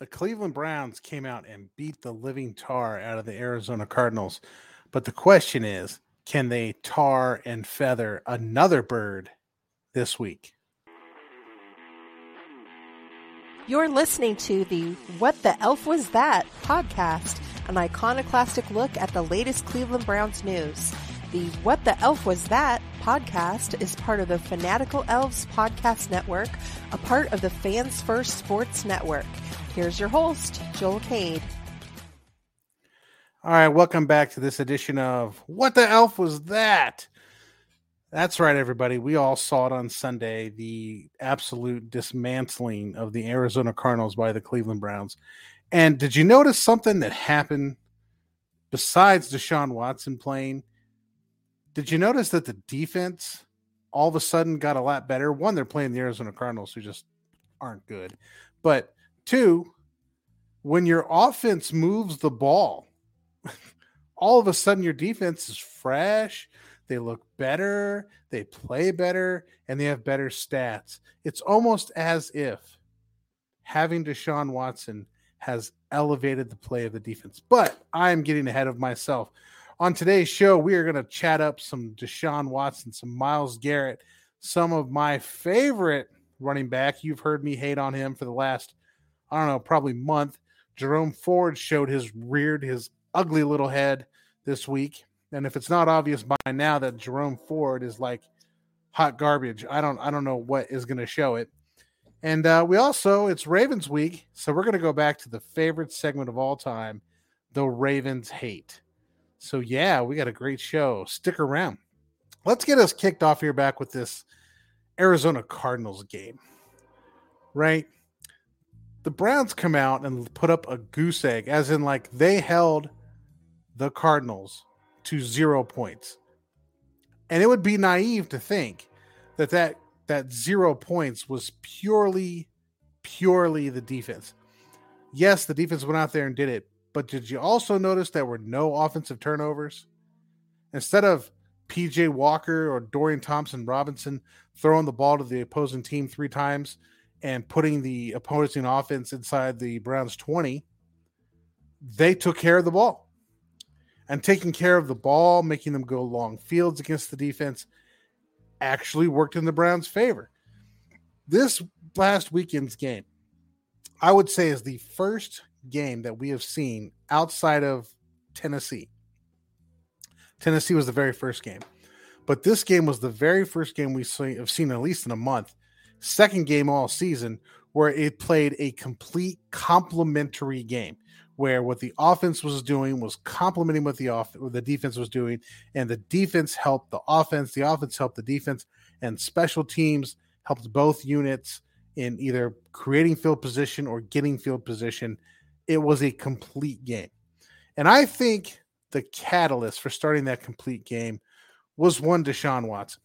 the Cleveland Browns came out and beat the living tar out of the Arizona Cardinals. But the question is, can they tar and feather another bird this week? You're listening to the What the Elf Was That podcast, an iconoclastic look at the latest Cleveland Browns news. The What the Elf Was That podcast is part of the Fanatical Elves Podcast Network, a part of the Fans First Sports Network. Here's your host, Joel Cade. All right, welcome back to this edition of What the Elf Was That? That's right, everybody. We all saw it on Sunday the absolute dismantling of the Arizona Cardinals by the Cleveland Browns. And did you notice something that happened besides Deshaun Watson playing? Did you notice that the defense all of a sudden got a lot better? One, they're playing the Arizona Cardinals, who just aren't good. But two, when your offense moves the ball, all of a sudden your defense is fresh. They look better, they play better, and they have better stats. It's almost as if having Deshaun Watson has elevated the play of the defense. But I'm getting ahead of myself. On today's show, we are going to chat up some Deshaun Watson, some Myles Garrett, some of my favorite running back. You've heard me hate on him for the last, I don't know, probably month. Jerome Ford showed his reared his ugly little head this week. And if it's not obvious by now that Jerome Ford is like hot garbage, I don't I don't know what is going to show it. And uh, we also it's Ravens week, so we're going to go back to the favorite segment of all time, the Ravens hate. So yeah, we got a great show. Stick around. Let's get us kicked off here back with this Arizona Cardinals game. Right? The Browns come out and put up a goose egg, as in like they held the Cardinals to zero points. And it would be naive to think that that, that zero points was purely, purely the defense. Yes, the defense went out there and did it, but did you also notice there were no offensive turnovers? Instead of PJ Walker or Dorian Thompson Robinson throwing the ball to the opposing team three times and putting the opposing offense inside the Browns 20, they took care of the ball. And taking care of the ball, making them go long fields against the defense, actually worked in the Browns' favor. This last weekend's game, I would say, is the first game that we have seen outside of Tennessee. Tennessee was the very first game, but this game was the very first game we have seen at least in a month. Second game all season where it played a complete complementary game where what the offense was doing was complementing what the off what the defense was doing, and the defense helped the offense, the offense helped the defense, and special teams helped both units in either creating field position or getting field position it was a complete game. And I think the catalyst for starting that complete game was one Deshaun Watson.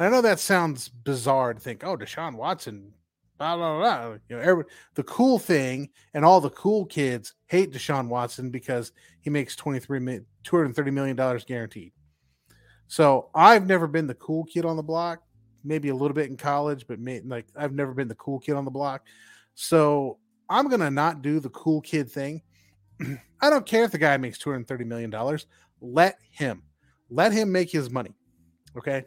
I know that sounds bizarre to think, oh, Deshaun Watson, blah, blah, blah. You know, every, the cool thing and all the cool kids hate Deshaun Watson because he makes 23, $230 million guaranteed. So I've never been the cool kid on the block, maybe a little bit in college, but may, like I've never been the cool kid on the block. So I'm to not do the cool kid thing. I don't care if the guy makes $230 million. Let him. Let him make his money. Okay.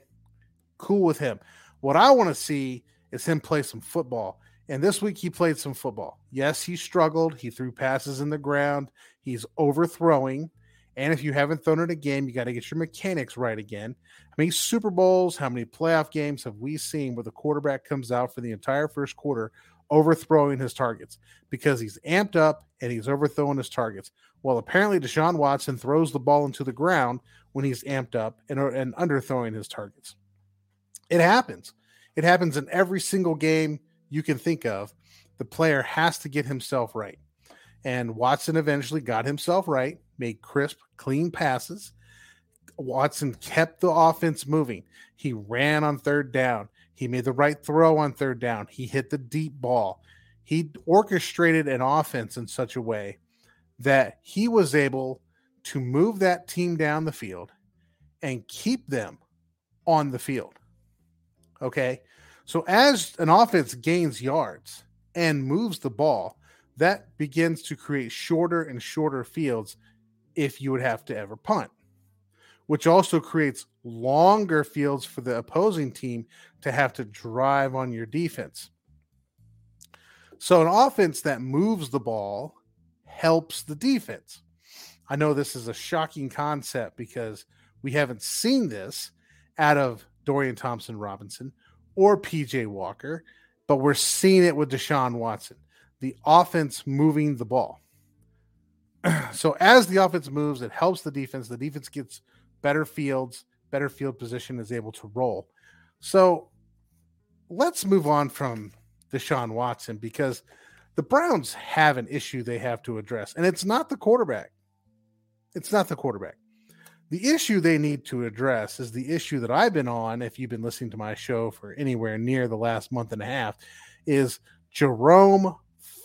Cool with him. What I want to see is him play some football. And this week he played some football. Yes, he struggled. He threw passes in the ground. He's overthrowing. And if you haven't thrown it a game, you got to get your mechanics right again. How many Super Bowls, how many playoff games have we seen where the quarterback comes out for the entire first quarter overthrowing his targets because he's amped up and he's overthrowing his targets. Well, apparently Deshaun Watson throws the ball into the ground when he's amped up and, and underthrowing his targets. It happens. It happens in every single game you can think of. The player has to get himself right. And Watson eventually got himself right, made crisp, clean passes. Watson kept the offense moving. He ran on third down. He made the right throw on third down. He hit the deep ball. He orchestrated an offense in such a way that he was able to move that team down the field and keep them on the field. Okay. So as an offense gains yards and moves the ball, that begins to create shorter and shorter fields if you would have to ever punt, which also creates longer fields for the opposing team to have to drive on your defense. So, an offense that moves the ball helps the defense. I know this is a shocking concept because we haven't seen this out of Dorian Thompson Robinson or PJ Walker, but we're seeing it with Deshaun Watson. The offense moving the ball. so as the offense moves, it helps the defense. The defense gets better fields, better field position, is able to roll. So let's move on from Deshaun Watson because the Browns have an issue they have to address, and it's not the quarterback. It's not the quarterback. The issue they need to address is the issue that I've been on, if you've been listening to my show for anywhere near the last month and a half, is Jerome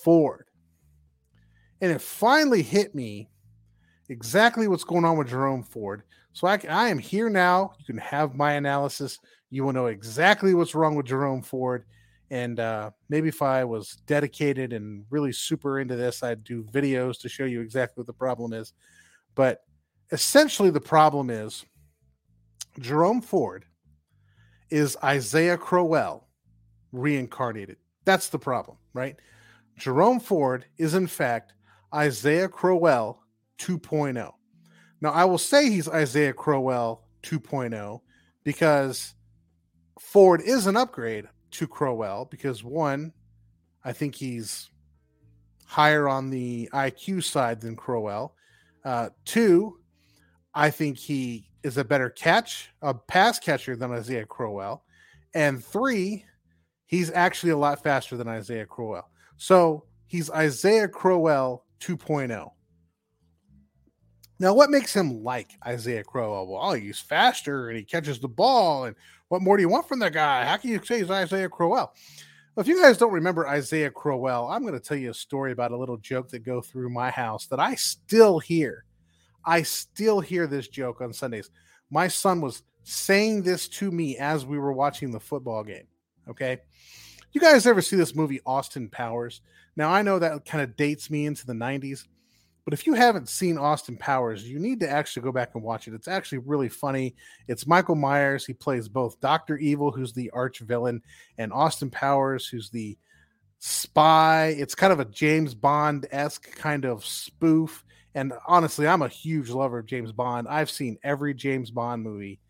Ford. And it finally hit me exactly what's going on with Jerome Ford. So I, I am here now. You can have my analysis. You will know exactly what's wrong with Jerome Ford. And uh, maybe if I was dedicated and really super into this, I'd do videos to show you exactly what the problem is. But essentially, the problem is Jerome Ford is Isaiah Crowell reincarnated. That's the problem, right? Jerome Ford is, in fact, Isaiah Crowell 2.0. Now, I will say he's Isaiah Crowell 2.0 because Ford is an upgrade to Crowell because one, I think he's higher on the IQ side than Crowell. Uh, two, I think he is a better catch, a pass catcher than Isaiah Crowell. And three, he's actually a lot faster than Isaiah Crowell. So he's Isaiah Crowell 2.0. Now, what makes him like Isaiah Crowell? Well, he's faster and he catches the ball. And what more do you want from that guy? How can you say he's Isaiah Crowell? Well, if you guys don't remember Isaiah Crowell, I'm going to tell you a story about a little joke that go through my house that I still hear. I still hear this joke on Sundays. My son was saying this to me as we were watching the football game. Okay. You guys ever see this movie, Austin Powers? Now, I know that kind of dates me into the 90s, but if you haven't seen Austin Powers, you need to actually go back and watch it. It's actually really funny. It's Michael Myers. He plays both Dr. Evil, who's the arch villain, and Austin Powers, who's the spy. It's kind of a James Bond esque kind of spoof. And honestly, I'm a huge lover of James Bond. I've seen every James Bond movie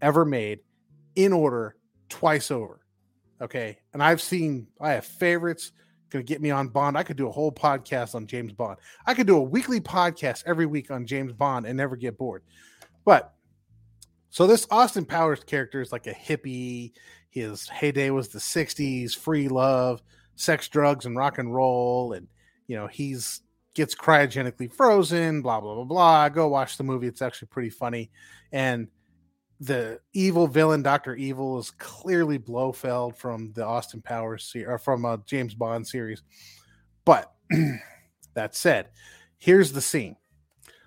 ever made in order twice over. Okay. And I've seen, I have favorites going to get me on Bond. I could do a whole podcast on James Bond. I could do a weekly podcast every week on James Bond and never get bored. But so this Austin Powers character is like a hippie. His heyday was the 60s, free love, sex, drugs, and rock and roll. And, you know, he's gets cryogenically frozen, blah, blah, blah, blah. Go watch the movie. It's actually pretty funny. And the evil villain Doctor Evil is clearly Blofeld from the Austin Powers series or from a James Bond series. But that said, here's the scene.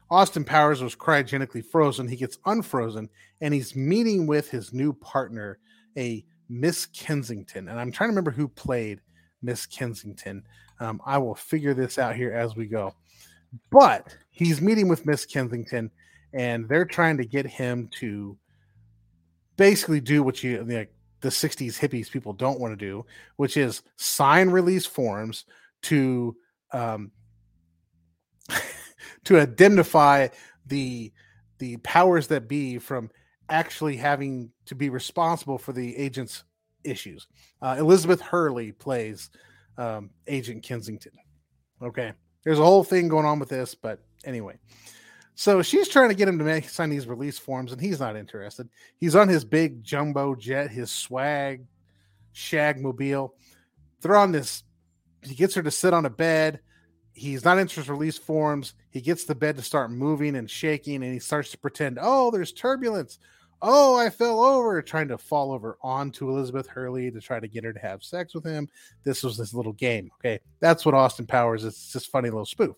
Austin Powers was cryogenically frozen. He gets unfrozen and he's meeting with his new partner, a Miss Kensington. And I'm trying to remember who played Miss Kensington. Um, I will figure this out here as we go. But he's meeting with Miss Kensington and they're trying to get him to basically do what you the 60s hippies people don't want to do, which is sign release forms to um, to indemnify the the powers that be from actually having to be responsible for the agent's issues. Uh, Elizabeth Hurley plays um, Agent Kensington. Okay, there's a whole thing going on with this, but anyway. So she's trying to get him to make sign these release forms, and he's not interested. He's on his big jumbo jet, his swag shag mobile. They're on this. He gets her to sit on a bed. He's not interested in release forms. He gets the bed to start moving and shaking, and he starts to pretend, oh, there's turbulence. Oh, I fell over, trying to fall over onto Elizabeth Hurley to try to get her to have sex with him. This was this little game. Okay. That's what Austin Powers is. It's just funny little spoof.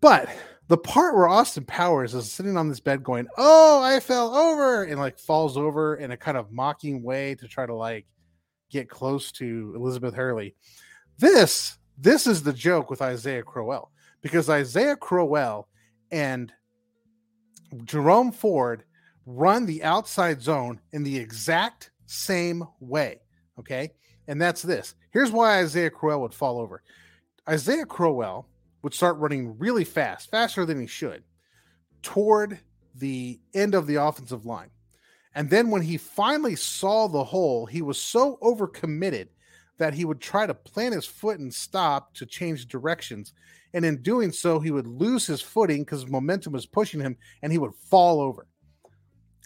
But the part where Austin Powers is sitting on this bed going, "Oh, I fell over," and like falls over in a kind of mocking way to try to like get close to Elizabeth Hurley. This This is the joke with Isaiah Crowell because Isaiah Crowell and Jerome Ford run the outside zone in the exact same way. Okay. And that's this. Here's why Isaiah Crowell would fall over. Isaiah Crowell would start running really fast, faster than he should, toward the end of the offensive line. And then when he finally saw the hole, he was so overcommitted that he would try to plant his foot and stop to change directions. And in doing so, he would lose his footing because momentum was pushing him and he would fall over.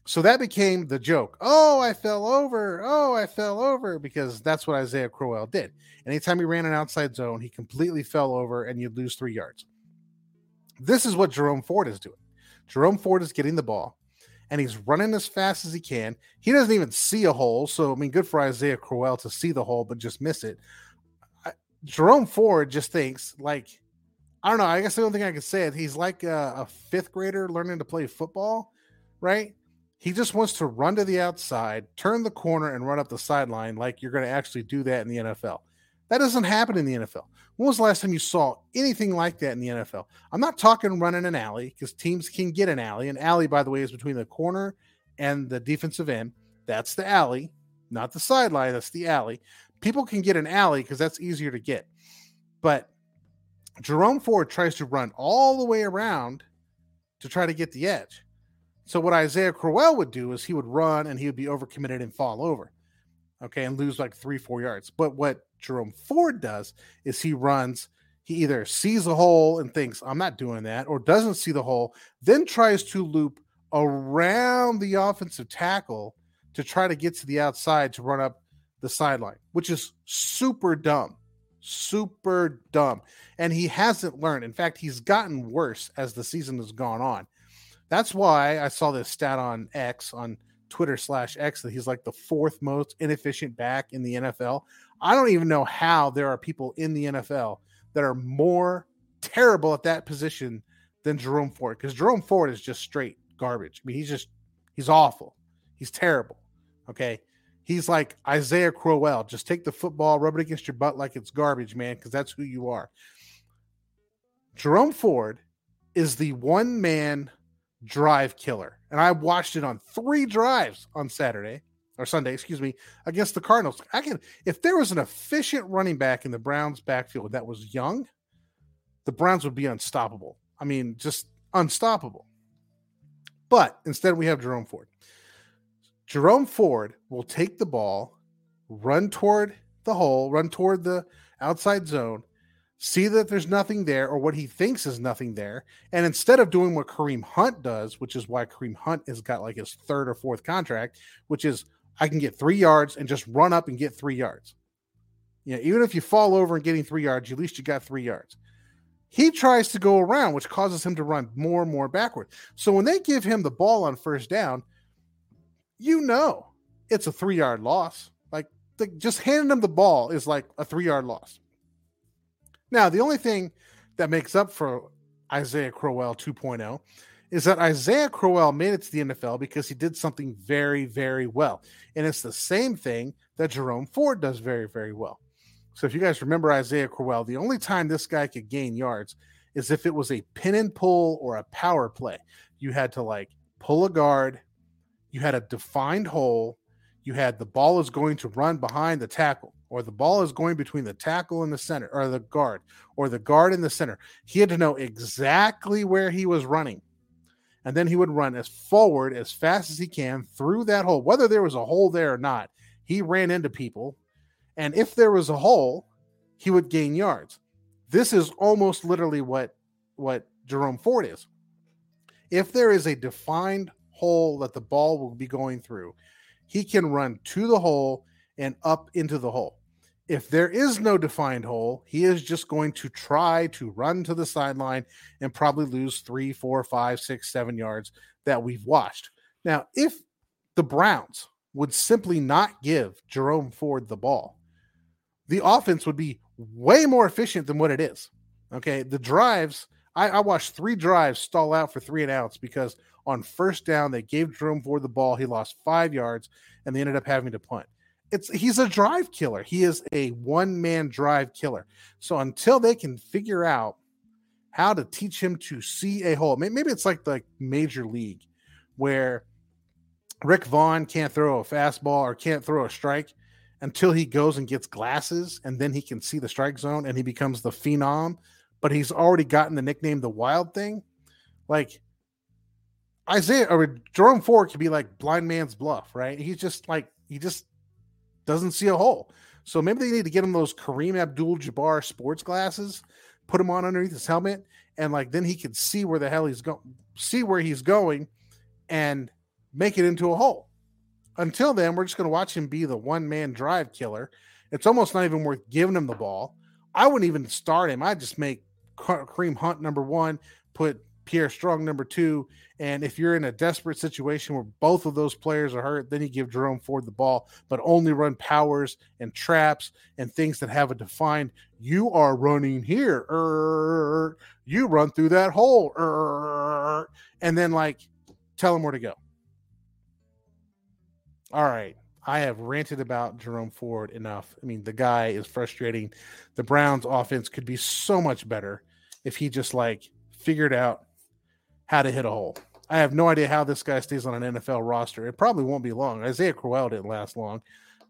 So that became the joke. Oh, I fell over. Oh, I fell over because that's what Isaiah Crowell did. Anytime he ran an outside zone, he completely fell over and you'd lose three yards. This is what Jerome Ford is doing. Jerome Ford is getting the ball and he's running as fast as he can. He doesn't even see a hole. So, I mean, good for Isaiah Crowell to see the hole, but just miss it. I, Jerome Ford just thinks, like, I don't know. I guess the only thing I can say is he's like a, a fifth grader learning to play football, right? He just wants to run to the outside, turn the corner, and run up the sideline like you're going to actually do that in the NFL. That doesn't happen in the NFL. When was the last time you saw anything like that in the NFL? I'm not talking running an alley because teams can get an alley. An alley, by the way, is between the corner and the defensive end. That's the alley, not the sideline. That's the alley. People can get an alley because that's easier to get. But Jerome Ford tries to run all the way around to try to get the edge. So what Isaiah Crowell would do is he would run and he would be overcommitted and fall over, okay, and lose like three, four yards. But what Jerome Ford does is he runs, he either sees a hole and thinks, I'm not doing that, or doesn't see the hole, then tries to loop around the offensive tackle to try to get to the outside to run up the sideline, which is super dumb. Super dumb. And he hasn't learned. In fact, he's gotten worse as the season has gone on. That's why I saw this stat on X on Twitter slash X that he's like the fourth most inefficient back in the NFL. I don't even know how there are people in the NFL that are more terrible at that position than Jerome Ford because Jerome Ford is just straight garbage. I mean, he's just he's awful. He's terrible. Okay. He's like Isaiah Crowell. Just take the football, rub it against your butt like it's garbage, man, because that's who you are. Jerome Ford is the one man drive killer. And I watched it on three drives on Saturday or Sunday, excuse me, against the Cardinals. I can if there was an efficient running back in the Browns backfield that was young, the Browns would be unstoppable. I mean, just unstoppable. But instead we have Jerome Ford. Jerome Ford will take the ball, run toward the hole, run toward the outside zone, see that there's nothing there or what he thinks is nothing there. And instead of doing what Kareem Hunt does, which is why Kareem Hunt has got like his third or fourth contract, which is I can get three yards and just run up and get three yards. You know, even if you fall over and getting three yards, at least you got three yards. He tries to go around, which causes him to run more and more backward. So when they give him the ball on first down, you know it's a three yard loss. Like the, just handing him the ball is like a three yard loss. Now, the only thing that makes up for Isaiah Crowell 2.0 is that Isaiah Crowell made it to the NFL because he did something very, very well. And it's the same thing that Jerome Ford does very, very well. So if you guys remember Isaiah Crowell, the only time this guy could gain yards is if it was a pin and pull or a power play. You had to like pull a guard, you had a defined hole, you had the ball is going to run behind the tackle or the ball is going between the tackle and the center or the guard or the guard in the center. He had to know exactly where he was running. And then he would run as forward as fast as he can through that hole, whether there was a hole there or not. He ran into people. And if there was a hole, he would gain yards. This is almost literally what, what Jerome Ford is. If there is a defined hole that the ball will be going through, he can run to the hole and up into the hole. If there is no defined hole, he is just going to try to run to the sideline and probably lose three, four, five, six, seven yards that we've watched. Now, if the Browns would simply not give Jerome Ford the ball, the offense would be way more efficient than what it is. Okay. The drives, I, I, watched three drives stall out for three and outs because on first down, they gave Jerome Ford the ball. He lost five yards and they ended up having to punt. It's he's a drive killer. He is a one man drive killer. So until they can figure out how to teach him to see a hole, maybe it's like the major league where Rick Vaughn can't throw a fastball or can't throw a strike until he goes and gets glasses and then he can see the strike zone and he becomes the phenom, but he's already gotten the nickname the wild thing. Like Isaiah or Jerome Ford could be like blind man's bluff, right? He's just like he just doesn't see a hole. So maybe they need to get him those Kareem Abdul Jabbar sports glasses, put him on underneath his helmet, and like then he can see where the hell he's going, see where he's going, and make it into a hole. Until then, we're just going to watch him be the one man drive killer. It's almost not even worth giving him the ball. I wouldn't even start him. I'd just make Kareem Hunt number one, put Pierre Strong number two. And if you're in a desperate situation where both of those players are hurt, then you give Jerome Ford the ball, but only run powers and traps and things that have a defined, you are running here. Er, you run through that hole. Er, and then like tell him where to go. All right. I have ranted about Jerome Ford enough. I mean, the guy is frustrating. The Browns offense could be so much better if he just like figured out how to hit a hole. I have no idea how this guy stays on an NFL roster. It probably won't be long. Isaiah Crowell didn't last long.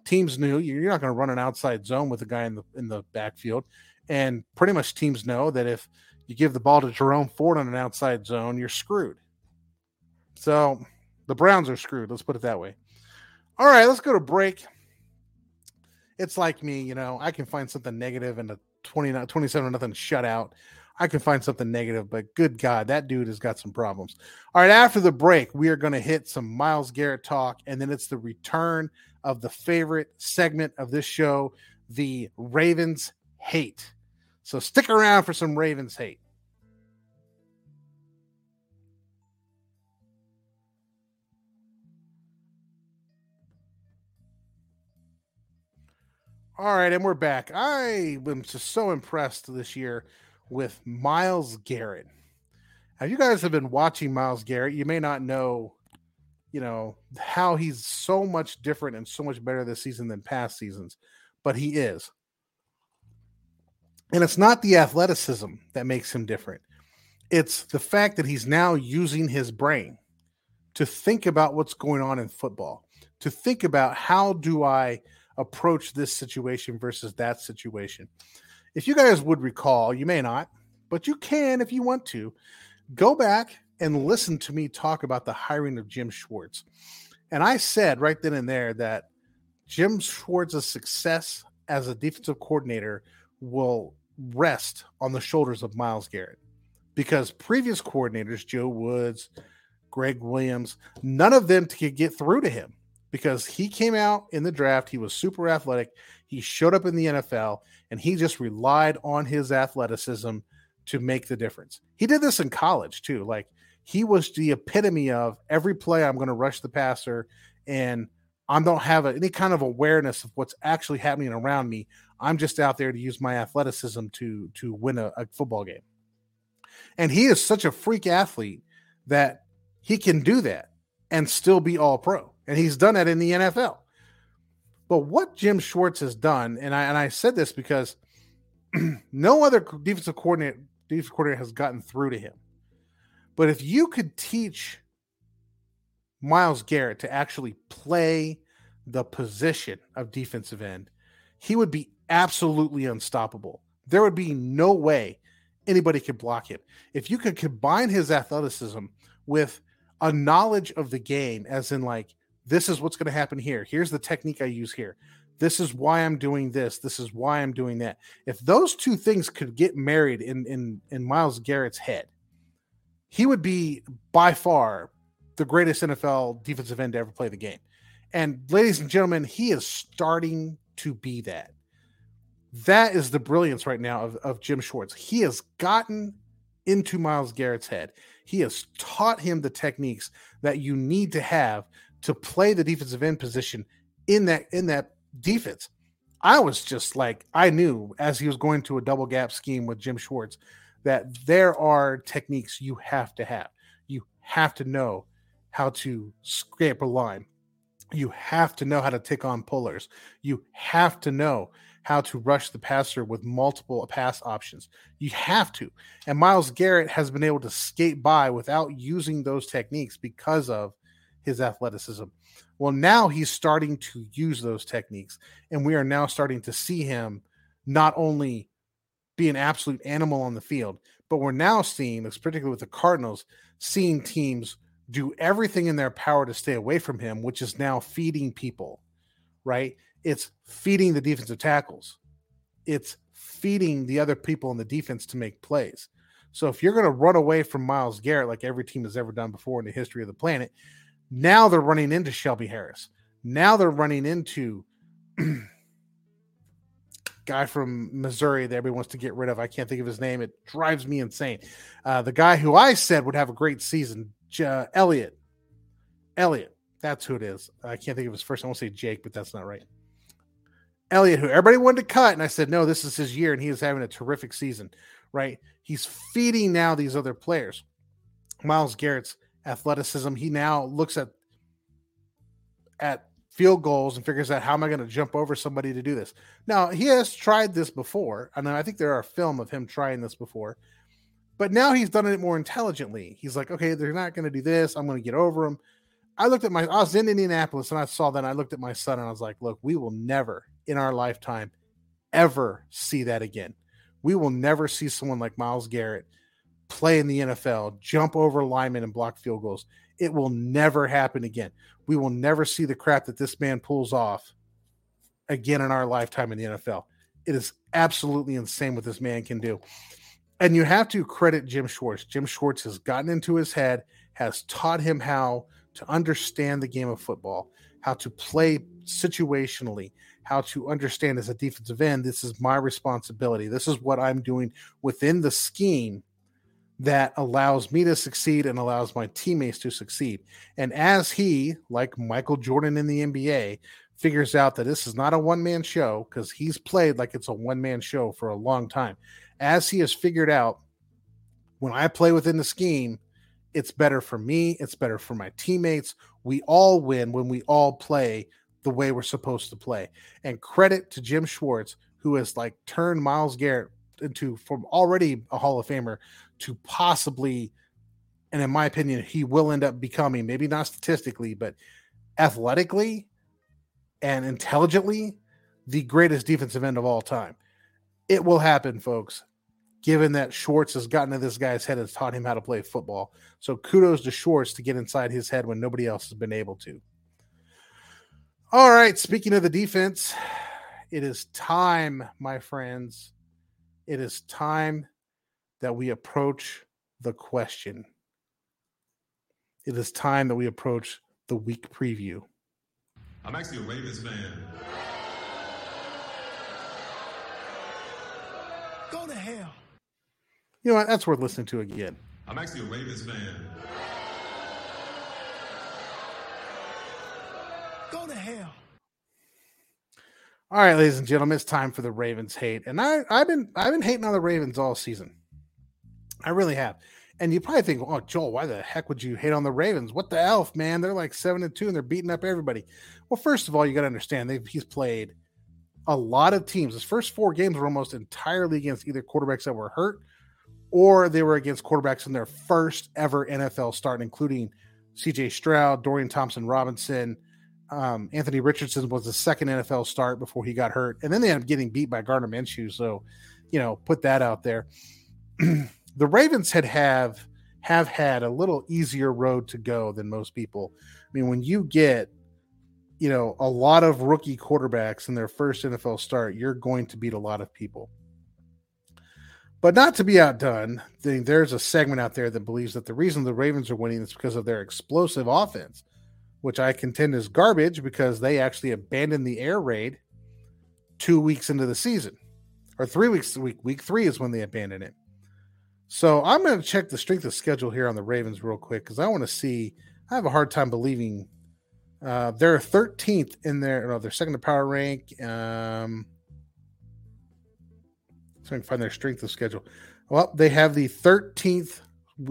Teams knew you're not going to run an outside zone with a guy in the in the backfield, and pretty much teams know that if you give the ball to Jerome Ford on an outside zone, you're screwed. So the Browns are screwed. Let's put it that way. All right, let's go to break. It's like me, you know, I can find something negative in a 29, 27 nothing shutout. I can find something negative, but good God, that dude has got some problems. All right, after the break, we are going to hit some Myles Garrett talk, and then it's the return of the favorite segment of this show, the Ravens hate. So stick around for some Ravens hate. All right, and we're back. I am just so impressed this year with Myles Garrett. Now, you guys have been watching Myles Garrett. You may not know, you know, how he's so much different and so much better this season than past seasons, but he is. And it's not the athleticism that makes him different. It's the fact that he's now using his brain to think about what's going on in football, to think about how do I approach this situation versus that situation. If you guys would recall, you may not, but you can if you want to, go back and listen to me talk about the hiring of Jim Schwartz. And I said right then and there that Jim Schwartz's success as a defensive coordinator will rest on the shoulders of Myles Garrett because previous coordinators, Joe Woods, Gregg Williams, none of them could get through to him because he came out in the draft. He was super athletic. He showed up in the NFL and he just relied on his athleticism to make the difference. He did this in college too. Like he was the epitome of every play I'm going to rush the passer and I don't have a, any kind of awareness of what's actually happening around me. I'm just out there to use my athleticism to to win a, a football game. And he is such a freak athlete that he can do that and still be all pro and he's done that in the NFL. But what Jim Schwartz has done, and I and I said this because no other defensive coordinator defensive coordinator has gotten through to him. But if you could teach Myles Garrett to actually play the position of defensive end, he would be absolutely unstoppable. There would be no way anybody could block him. If you could combine his athleticism with a knowledge of the game, as in like this is what's going to happen here. Here's the technique I use here. This is why I'm doing this. This is why I'm doing that. If those two things could get married in in in Myles Garrett's head, he would be by far the greatest NFL defensive end to ever play the game. And ladies and gentlemen, he is starting to be that. That is the brilliance right now of, of Jim Schwartz. He has gotten into Myles Garrett's head. He has taught him the techniques that you need to have to play the defensive end position in that in that defense. I was just like I knew as he was going to a double gap scheme with Jim Schwartz that there are techniques you have to have. You have to know how to scrape a line. You have to know how to take on pullers. You have to know how to rush the passer with multiple pass options. You have to. And Myles Garrett has been able to skate by without using those techniques because of his athleticism. Well, now he's starting to use those techniques, and we are now starting to see him not only be an absolute animal on the field, but we're now seeing, particularly with the Cardinals, seeing teams do everything in their power to stay away from him, which is now feeding people, right? It's feeding the defensive tackles. It's feeding the other people in the defense to make plays. So if you're going to run away from Myles Garrett like every team has ever done before in the history of the planet, now they're running into Shelby Harris. Now they're running into guy from Missouri that everyone wants to get rid of. I can't think of his name. It drives me insane. Uh, the guy who I said would have a great season, uh, Elliot. Elliott. That's who it is. I can't think of his first. I won't say Jake, but that's not right. Elliot, who everybody wanted to cut, and I said, no, this is his year, and he is having a terrific season, right? He's feeding now these other players. Myles Garrett's athleticism. He now looks at at field goals and figures out how am I going to jump over somebody to do this. Now he has tried this before, and I think there are film of him trying this before, but now he's done it more intelligently. He's like, okay, they're not going to do this. I'm going to get over them. I looked at my, I was in Indianapolis and I saw that. I looked at my son and I was like, look, we will never in our lifetime ever see that again. We will never see someone like Myles Garrett play in the NFL, jump over linemen and block field goals. It will never happen again. We will never see the crap that this man pulls off again in our lifetime in the NFL. It is absolutely insane what this man can do. And you have to credit Jim Schwartz. Jim Schwartz has gotten into his head, has taught him how to understand the game of football, how to play situationally, how to understand as a defensive end, this is my responsibility. This is what I'm doing within the scheme that allows me to succeed and allows my teammates to succeed. And as he, like Michael Jordan in the NBA, figures out that this is not a one man show because he's played like it's a one man show for a long time, as he has figured out when I play within the scheme, it's better for me, it's better for my teammates. We all win when we all play the way we're supposed to play. And credit to Jim Schwartz, who has like turned Miles Garrett into from already a Hall of Famer to possibly, and in my opinion, he will end up becoming maybe not statistically, but athletically and intelligently the greatest defensive end of all time. It will happen, folks. Given that Schwartz has gotten to this guy's head and taught him how to play football. So kudos to Schwartz to get inside his head when nobody else has been able to. All right. Speaking of the defense, it is time, my friends. It is time that we approach the question. It is time that we approach the week preview. I'm actually a Ravens fan. Go to hell. You know what? That's worth listening to again. I'm actually a Ravens fan. Go to hell. All right, ladies and gentlemen, it's time for the Ravens hate, and I, I've been I've been hating on the Ravens all season. I really have. And you probably think, oh, Joel, why the heck would you hate on the Ravens? What the elf, man? They're like seven and two, and they're beating up everybody. Well, first of all, you got to understand they've he's played a lot of teams. His first four games were almost entirely against either quarterbacks that were hurt or they were against quarterbacks in their first ever NFL start, including C.J. Stroud, Dorian Thompson Robinson, um, Anthony Richardson was the second NFL start before he got hurt, and then they ended up getting beat by Gardner Minshew. So, you know, put that out there. the Ravens had have have had a little easier road to go than most people. I mean, when you get you know a lot of rookie quarterbacks in their first NFL start, you're going to beat a lot of people. But not to be outdone, there's a segment out there that believes that the reason the Ravens are winning is because of their explosive offense which I contend is garbage because they actually abandoned the air raid two weeks into the season, or three weeks. Week week three is when they abandoned it. So I'm going to check the strength of schedule here on the Ravens real quick because I want to see. I have a hard time believing uh, they're 13th in their no, they're second to power rank. Um, so I can find their strength of schedule. Well, they have the 13th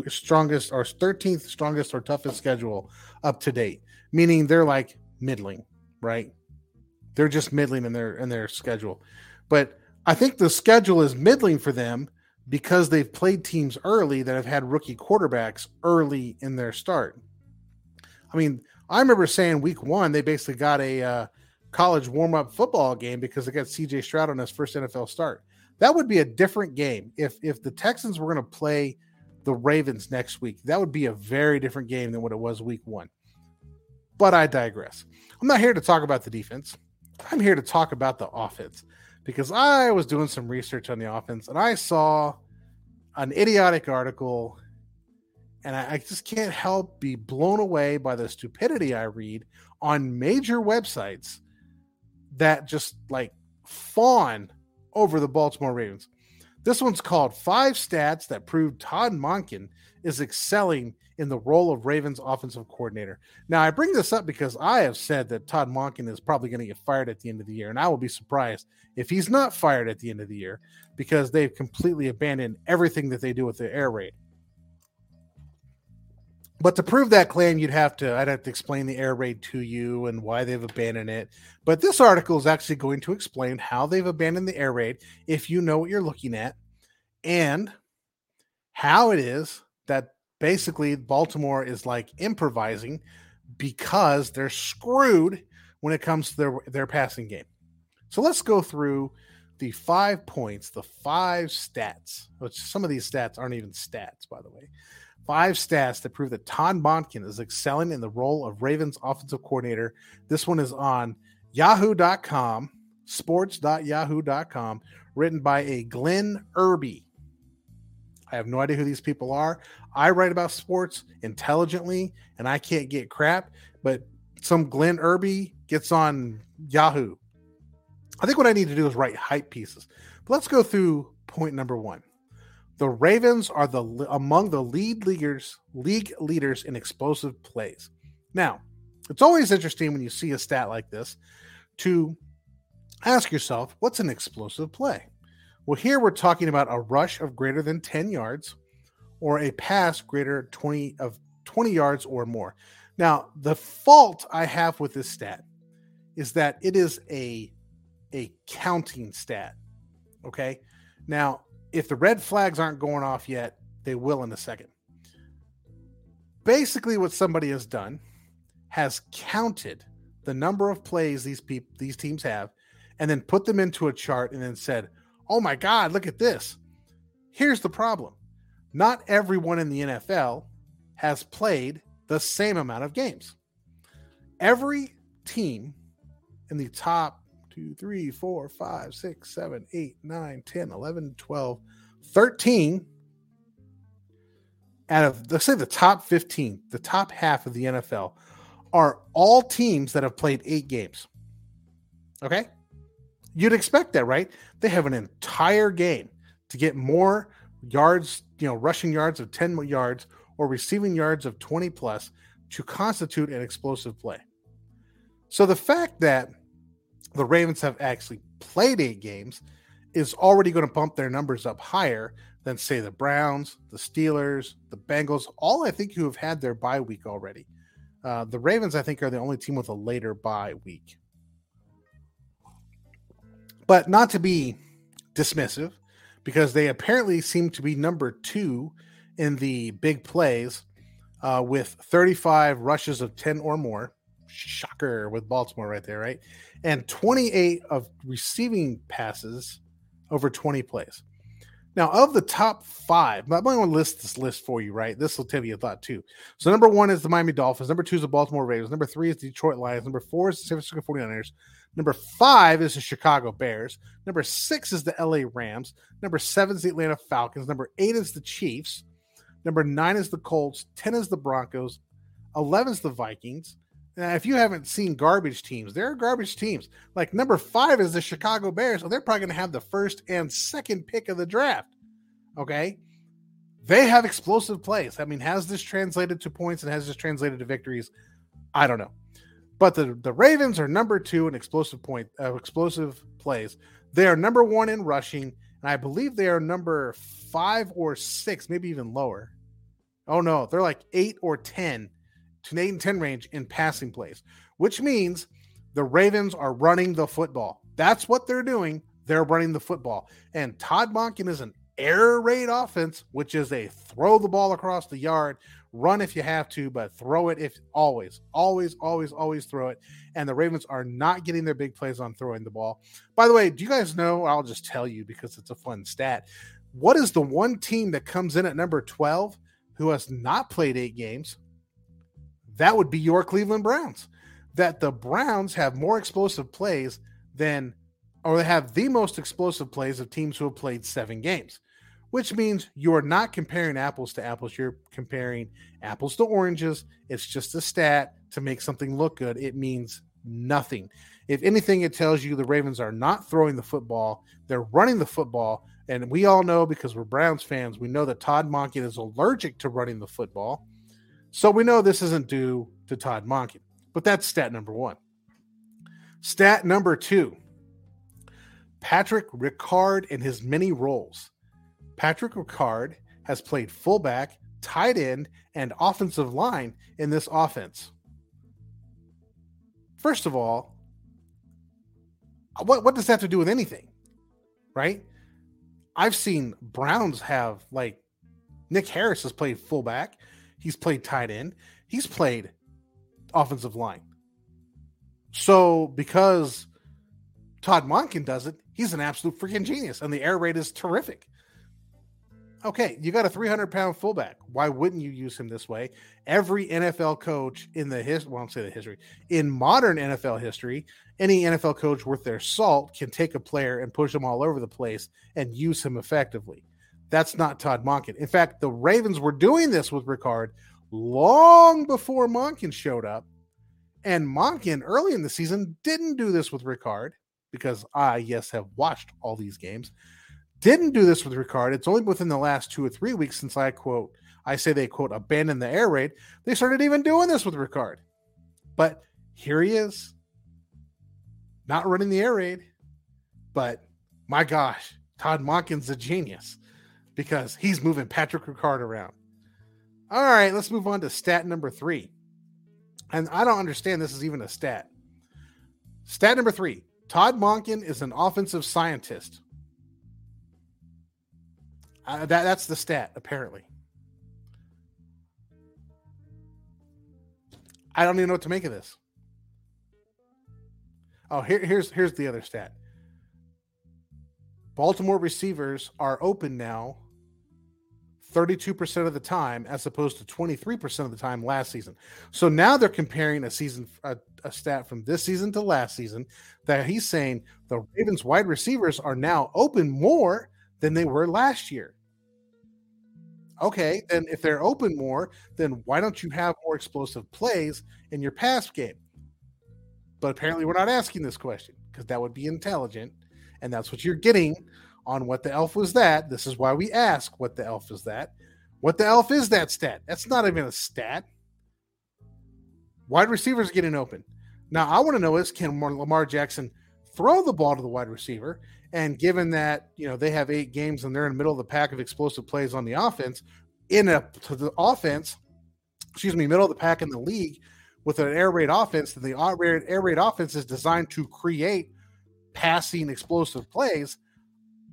strongest or 13th strongest or toughest schedule up to date meaning they're like middling, right? They're just middling in their in their schedule. But I think the schedule is middling for them because they've played teams early that have had rookie quarterbacks early in their start. I mean, I remember saying week one they basically got a uh, college warm up football game because they got C.J. Stroud on his first NFL start. That would be a different game if if the Texans were going to play the Ravens next week. That would be a very different game than what it was week one. But I digress. I'm not here to talk about the defense. I'm here to talk about the offense because I was doing some research on the offense and I saw an idiotic article and I, I, just can't help be blown away by the stupidity I read on major websites that just like fawn over the Baltimore Ravens. This one's called Five Stats That Prove Todd Monken is Excelling in the Role of Ravens Offensive Coordinator. Now, I bring this up because I have said that Todd Monken is probably going to get fired at the end of the year, and I will be surprised if he's not fired at the end of the year because they've completely abandoned everything that they do with the air raid. But to prove that claim, you'd have to I'd have to explain the air raid to you and why they've abandoned it. But this article is actually going to explain how they've abandoned the air raid if you know what you're looking at and how it is basically Baltimore is like improvising because they're screwed when it comes to their their passing game. So let's go through the five points, the five stats, which some of these stats aren't even stats, by the way five stats that prove that Todd Monken is excelling in the role of Ravens offensive coordinator. This one is on yahoo.com, sports.yahoo.com, written by a Glenn Irby. I have no idea who these people are. I write about sports intelligently and I can't get crap, but some Glenn Irby gets on Yahoo. I think what I need to do is write hype pieces. But let's go through point number one. The Ravens are the among the lead leaders, league leaders in explosive plays. Now, it's always interesting when you see a stat like this to ask yourself, what's an explosive play? Well, here we're talking about a rush of greater than 10 yards or a pass greater 20 of 20 yards or more. Now, the fault I have with this stat is that it is a a counting stat. Okay? Now, if the red flags aren't going off yet, they will in a second. Basically, what somebody has done has counted the number of plays these people these teams have, and then put them into a chart and then said, "Oh my God, look at this." Here's the problem: not everyone in the NFL has played the same amount of games. Every team in the top two, three, four, five, six, seven, eight, nine, 10, 11, 12, 13 out of, let's say the top 15, the top half of the NFL are all teams that have played eight games. Okay. You'd expect that, right? They have an entire game to get more yards, you know, rushing yards of 10 yards or receiving yards of 20 plus to constitute an explosive play. So the fact that the Ravens have actually played eight games is already going to bump their numbers up higher than, say, the Browns, the Steelers, the Bengals, all I think who have had their bye week already. Uh, the Ravens, I think, are the only team with a later bye week. But not to be dismissive, because they apparently seem to be number two in the big plays uh, with 35 rushes of 10 or more. Shocker with Baltimore right there, right? and 28 of receiving passes over 20 plays. Now, of the top five, I'm going to list this list for you, right? This will tell you a thought too. So, number one is the Miami Dolphins. Number two is the Baltimore Ravens. Number three is the Detroit Lions. Number four is the San Francisco 49ers. Number five is the Chicago Bears. Number six is the LA Rams. Number seven is the Atlanta Falcons. Number eight is the Chiefs. Number nine is the Colts. 10 is the Broncos. 11 is the Vikings. Now, if you haven't seen garbage teams, there are garbage teams. Like number five is the Chicago Bears. So they're probably going to have the first and second pick of the draft. Okay. They have explosive plays. I mean, has this translated to points and has this translated to victories? I don't know. But the, the Ravens are number two in explosive point, uh, explosive plays. They are number one in rushing, and I believe they are number five or six, maybe even lower. Oh no, they're like eight or ten to 8 and 10 range in passing plays, which means the Ravens are running the football. That's what they're doing. They're running the football. And Todd Monken is an air raid offense, which is a throw the ball across the yard, run if you have to, but throw it if always, always, always, always throw it. And the Ravens are not getting their big plays on throwing the ball. By the way, do you guys know? I'll just tell you because it's a fun stat. What is the one team that comes in at number 12 who has not played eight games? That would be your Cleveland Browns. That the Browns have more explosive plays than, or they have the most explosive plays of teams who have played seven games which means you're not comparing apples to apples. You're comparing apples to oranges. It's just a stat to make something look good. It means nothing. If anything, it tells you the Ravens are not throwing the football, they're running the football. And we all know because we're Browns fans, we know that Todd Monken is allergic to running the football. So we know this isn't due to Todd Monken. But that's stat number one. Stat number two Patrick Ricard in his many roles. Patrick Ricard has played fullback, tight end, and offensive line in this offense. First of all, what, what does that have to do with anything? Right? I've seen Browns have like Nick Harris has played fullback, he's played tight end, he's played offensive line. So because Todd Monken does it, he's an absolute freaking genius, and the air raid is terrific. Okay, you got a 300 pound fullback. Why wouldn't you use him this way? Every NFL coach in the history, well, I'll say the history, in modern NFL history, any NFL coach worth their salt can take a player and push him all over the place and use him effectively. That's not Todd Monken. In fact, the Ravens were doing this with Ricard long before Monken showed up. And Monken early in the season didn't do this with Ricard because I, yes, have watched all these games didn't do this with Ricard. It's only within the last two or three weeks since I quote, I say they quote, abandoned the air raid. They started even doing this with Ricard. But here he is, not running the air raid. But my gosh, Todd Monken's a genius because he's moving Patrick Ricard around. All right, let's move on to stat number three. And I don't understand this is even a stat. Stat number three Todd Monken is an offensive scientist. Uh, that that's the stat apparently. I don't even know what to make of this. Oh, here, here's here's the other stat. Baltimore receivers are open now 32% of the time as opposed to 23% of the time last season. So now they're comparing a season a, a, stat from this season to last season that he's saying the Ravens wide receivers are now open more than they were last year. Okay, then if they're open more, then why don't you have more explosive plays in your pass game? But apparently, we're not asking this question because that would be intelligent. And that's what you're getting on what the elf was that. This is why we ask what the elf is that. What the elf is that stat? That's not even a stat. Wide receivers getting open. Now, I want to know is can Lamar Jackson throw the ball to the wide receiver and given that you know they have eight games and they're in the middle of the pack of explosive plays on the offense, in a to the offense, excuse me, middle of the pack in the league with an air raid offense, and the air raid offense is designed to create passing explosive plays.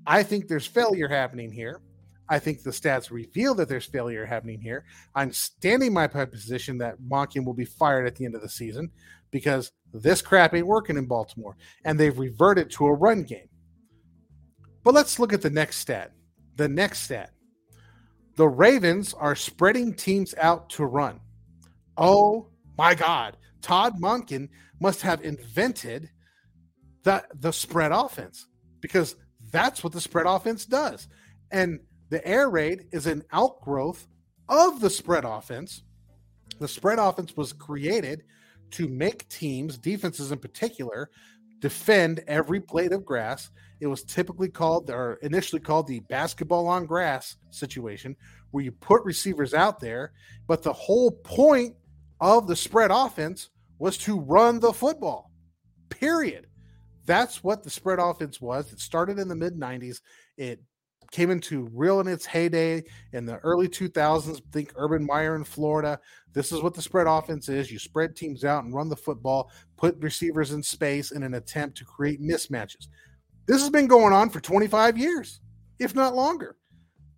I think there's failure happening here. I think the stats reveal that there's failure happening here. I'm standing my position that Monken will be fired at the end of the season because this crap ain't working in Baltimore, and they've reverted to a run game. But let's look at the next stat. The next stat. The Ravens are spreading teams out to run. Oh my God. Todd Monken must have invented the, the spread offense because that's what the spread offense does. And the air raid is an outgrowth of the spread offense. The spread offense was created to make teams, defenses in particular, defend every blade of grass it was typically called, or initially called, the basketball on grass situation, where you put receivers out there. But the whole point of the spread offense was to run the football, period. That's what the spread offense was. It started in the mid 90s. It came into real in its heyday in the early 2000s. Think Urban Meyer in Florida. This is what the spread offense is. You spread teams out and run the football, put receivers in space in an attempt to create mismatches. This has been going on for 25 years, if not longer.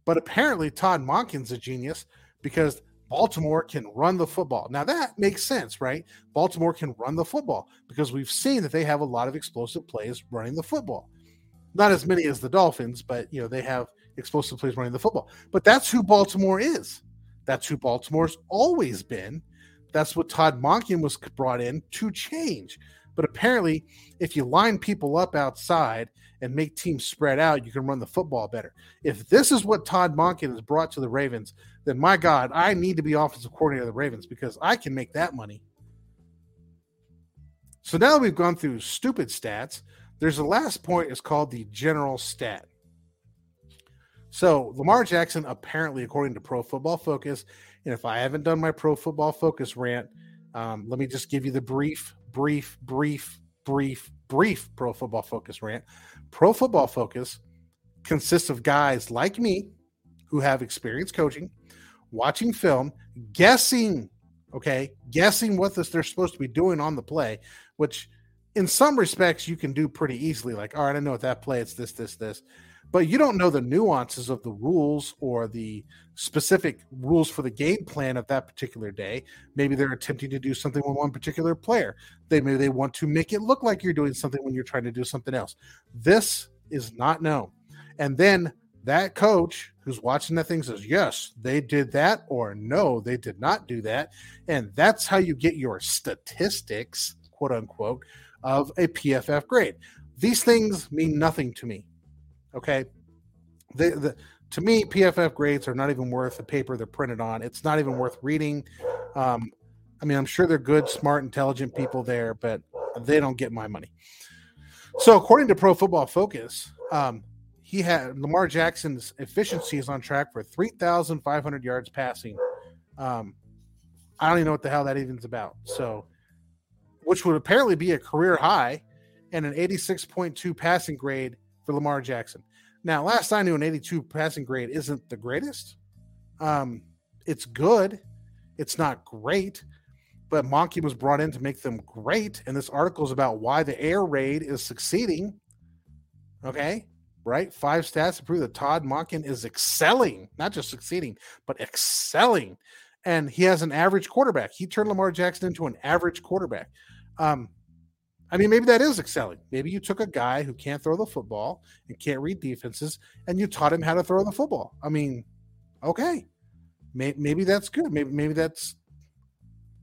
But apparently, Todd Monken's a genius because Baltimore can run the football. Now that makes sense, right? Baltimore can run the football because we've seen that they have a lot of explosive plays running the football. Not as many as the Dolphins, but you know, they have explosive plays running the football. But that's who Baltimore is. That's who Baltimore's always been. That's what Todd Monken was brought in to change. But apparently, if you line people up outside and make teams spread out, you can run the football better. If this is what Todd Monken has brought to the Ravens, then my God, I need to be offensive coordinator of the Ravens because I can make that money. So now we've gone through stupid stats. There's the last point is called the general stat. So Lamar Jackson, apparently, according to Pro Football Focus, and if I haven't done my Pro Football Focus rant, um, let me just give you the brief, brief, brief, brief, brief Pro Football Focus rant. Pro Football Focus consists of guys like me who have experience coaching, watching film, guessing, okay, guessing what this, they're supposed to be doing on the play, which in some respects you can do pretty easily. Like, all right, I know what that play, it's this, this, this. But you don't know the nuances of the rules or the specific rules for the game plan of that particular day. Maybe they're attempting to do something with one particular player. They maybe they want to make it look like you're doing something when you're trying to do something else. This is not known. And then that coach who's watching that thing says, yes, they did that, or no, they did not do that. And that's how you get your statistics, quote unquote, of a PFF grade. These things mean nothing to me. Okay. The, the, to me, PFF grades are not even worth the paper they're printed on. It's not even worth reading. Um, I mean, I'm sure they're good, smart, intelligent people there, but they don't get my money. So, according to Pro Football Focus, um, he had Lamar Jackson's efficiency is on track for 3,500 yards passing. Um, I don't even know what the hell that even's about. So, which would apparently be a career high and an 86.2 passing grade for Lamar Jackson. Now, last I knew, an 82 passing grade isn't the greatest. Um, it's good. It's not great, but Monken was brought in to make them great. And this article is about why the air raid is succeeding. Okay, right? Five stats to prove that Todd Monken is excelling, not just succeeding, but excelling. And he has an average quarterback. He turned Lamar Jackson into an average quarterback. Um, I mean, maybe that is excelling. Maybe you took a guy who can't throw the football and can't read defenses, and you taught him how to throw the football. I mean, okay, maybe, that's good. Maybe maybe that's.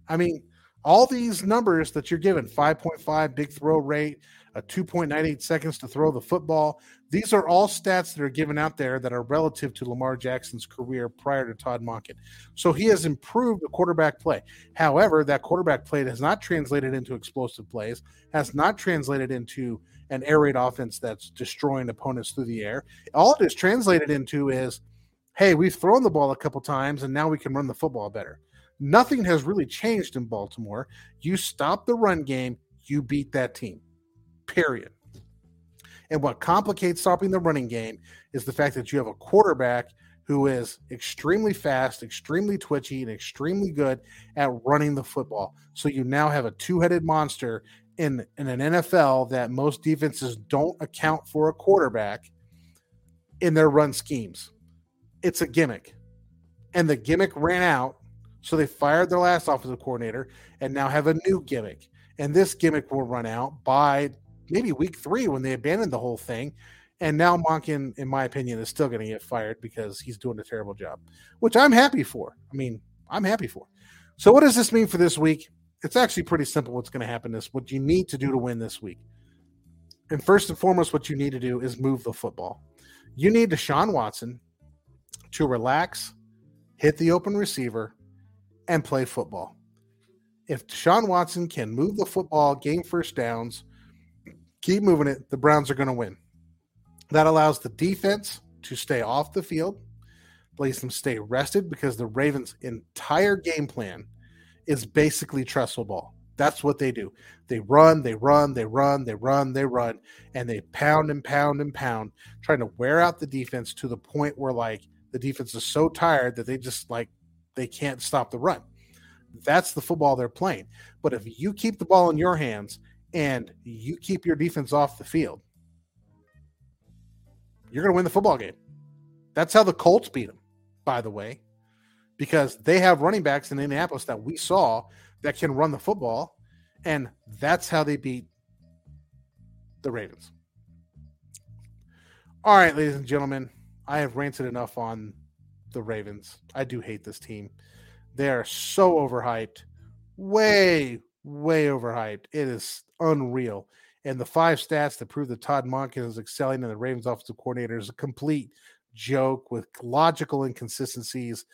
I mean, all these numbers that you're given 5.5 big throw rate, a 2.98 seconds to throw the football. These are all stats that are given out there that are relative to Lamar Jackson's career prior to Todd Monken. So he has improved the quarterback play. However, that quarterback play has not translated into explosive plays, has not translated into an air raid offense that's destroying opponents through the air. All it is translated into is, hey, we've thrown the ball a couple times and now we can run the football better. Nothing has really changed in Baltimore. You stop the run game, you beat that team period. And what complicates stopping the running game is the fact that you have a quarterback who is extremely fast, extremely twitchy, and extremely good at running the football. So you now have a two headed monster in, in an NFL that most defenses don't account for a quarterback in their run schemes. It's a gimmick. And the gimmick ran out. So they fired their last offensive coordinator and now have a new gimmick. And this gimmick will run out by maybe week three when they abandoned the whole thing. And now Monken, in my opinion, is still going to get fired because he's doing a terrible job, which I'm happy for. I mean, I'm happy for. So, what does this mean for this week? It's actually pretty simple what's going to happen this, what you need to do to win this week. And first and foremost, what you need to do is move the football. You need Deshaun Watson to relax, hit the open receiver, and play football. If Deshaun Watson can move the football, gain first downs, keep moving it, the Browns are going to win. That allows the defense to stay off the field, lets them stay rested because the Ravens' entire game plan is basically trestle ball. That's what they do. They run, they run, they run, they run, they run, and they pound and pound and pound, trying to wear out the defense to the point where like the defense is so tired that they just like they can't stop the run. That's the football they're playing. But if you keep the ball in your hands and you keep your defense off the field, you're going to win the football game. That's how the Colts beat them, by the way, because they have running backs in Indianapolis that we saw that can run the football, and that's how they beat the Ravens. All right, ladies and gentlemen, I have ranted enough on the Ravens. I do hate this team. They are so overhyped, way, way overhyped. It is unreal. And the five stats that prove that Todd Monken is excelling in the Ravens offensive coordinator is a complete joke with logical inconsistencies.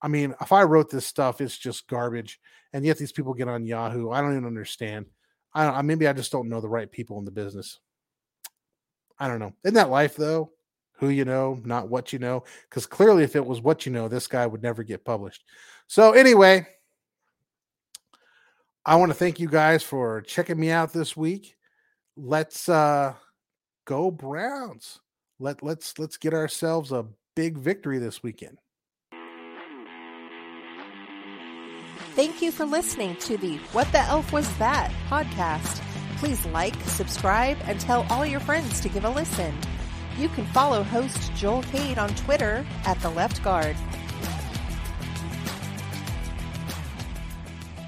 I mean, if I wrote this stuff, it's just garbage. And yet these people get on Yahoo. I don't even understand. I don't, maybe I just don't know the right people in the business. I don't know. Isn't that life though? Who you know, not what you know. Because clearly, if it was what you know, this guy would never get published. So anyway, I want to thank you guys for checking me out this week. Let's uh go Browns. Let let's let's get ourselves a big victory this weekend. Thank you for listening to the What the Elf Was That podcast. Please like, subscribe, and tell all your friends to give a listen. You can follow host Joel Cade on Twitter at The Left Guard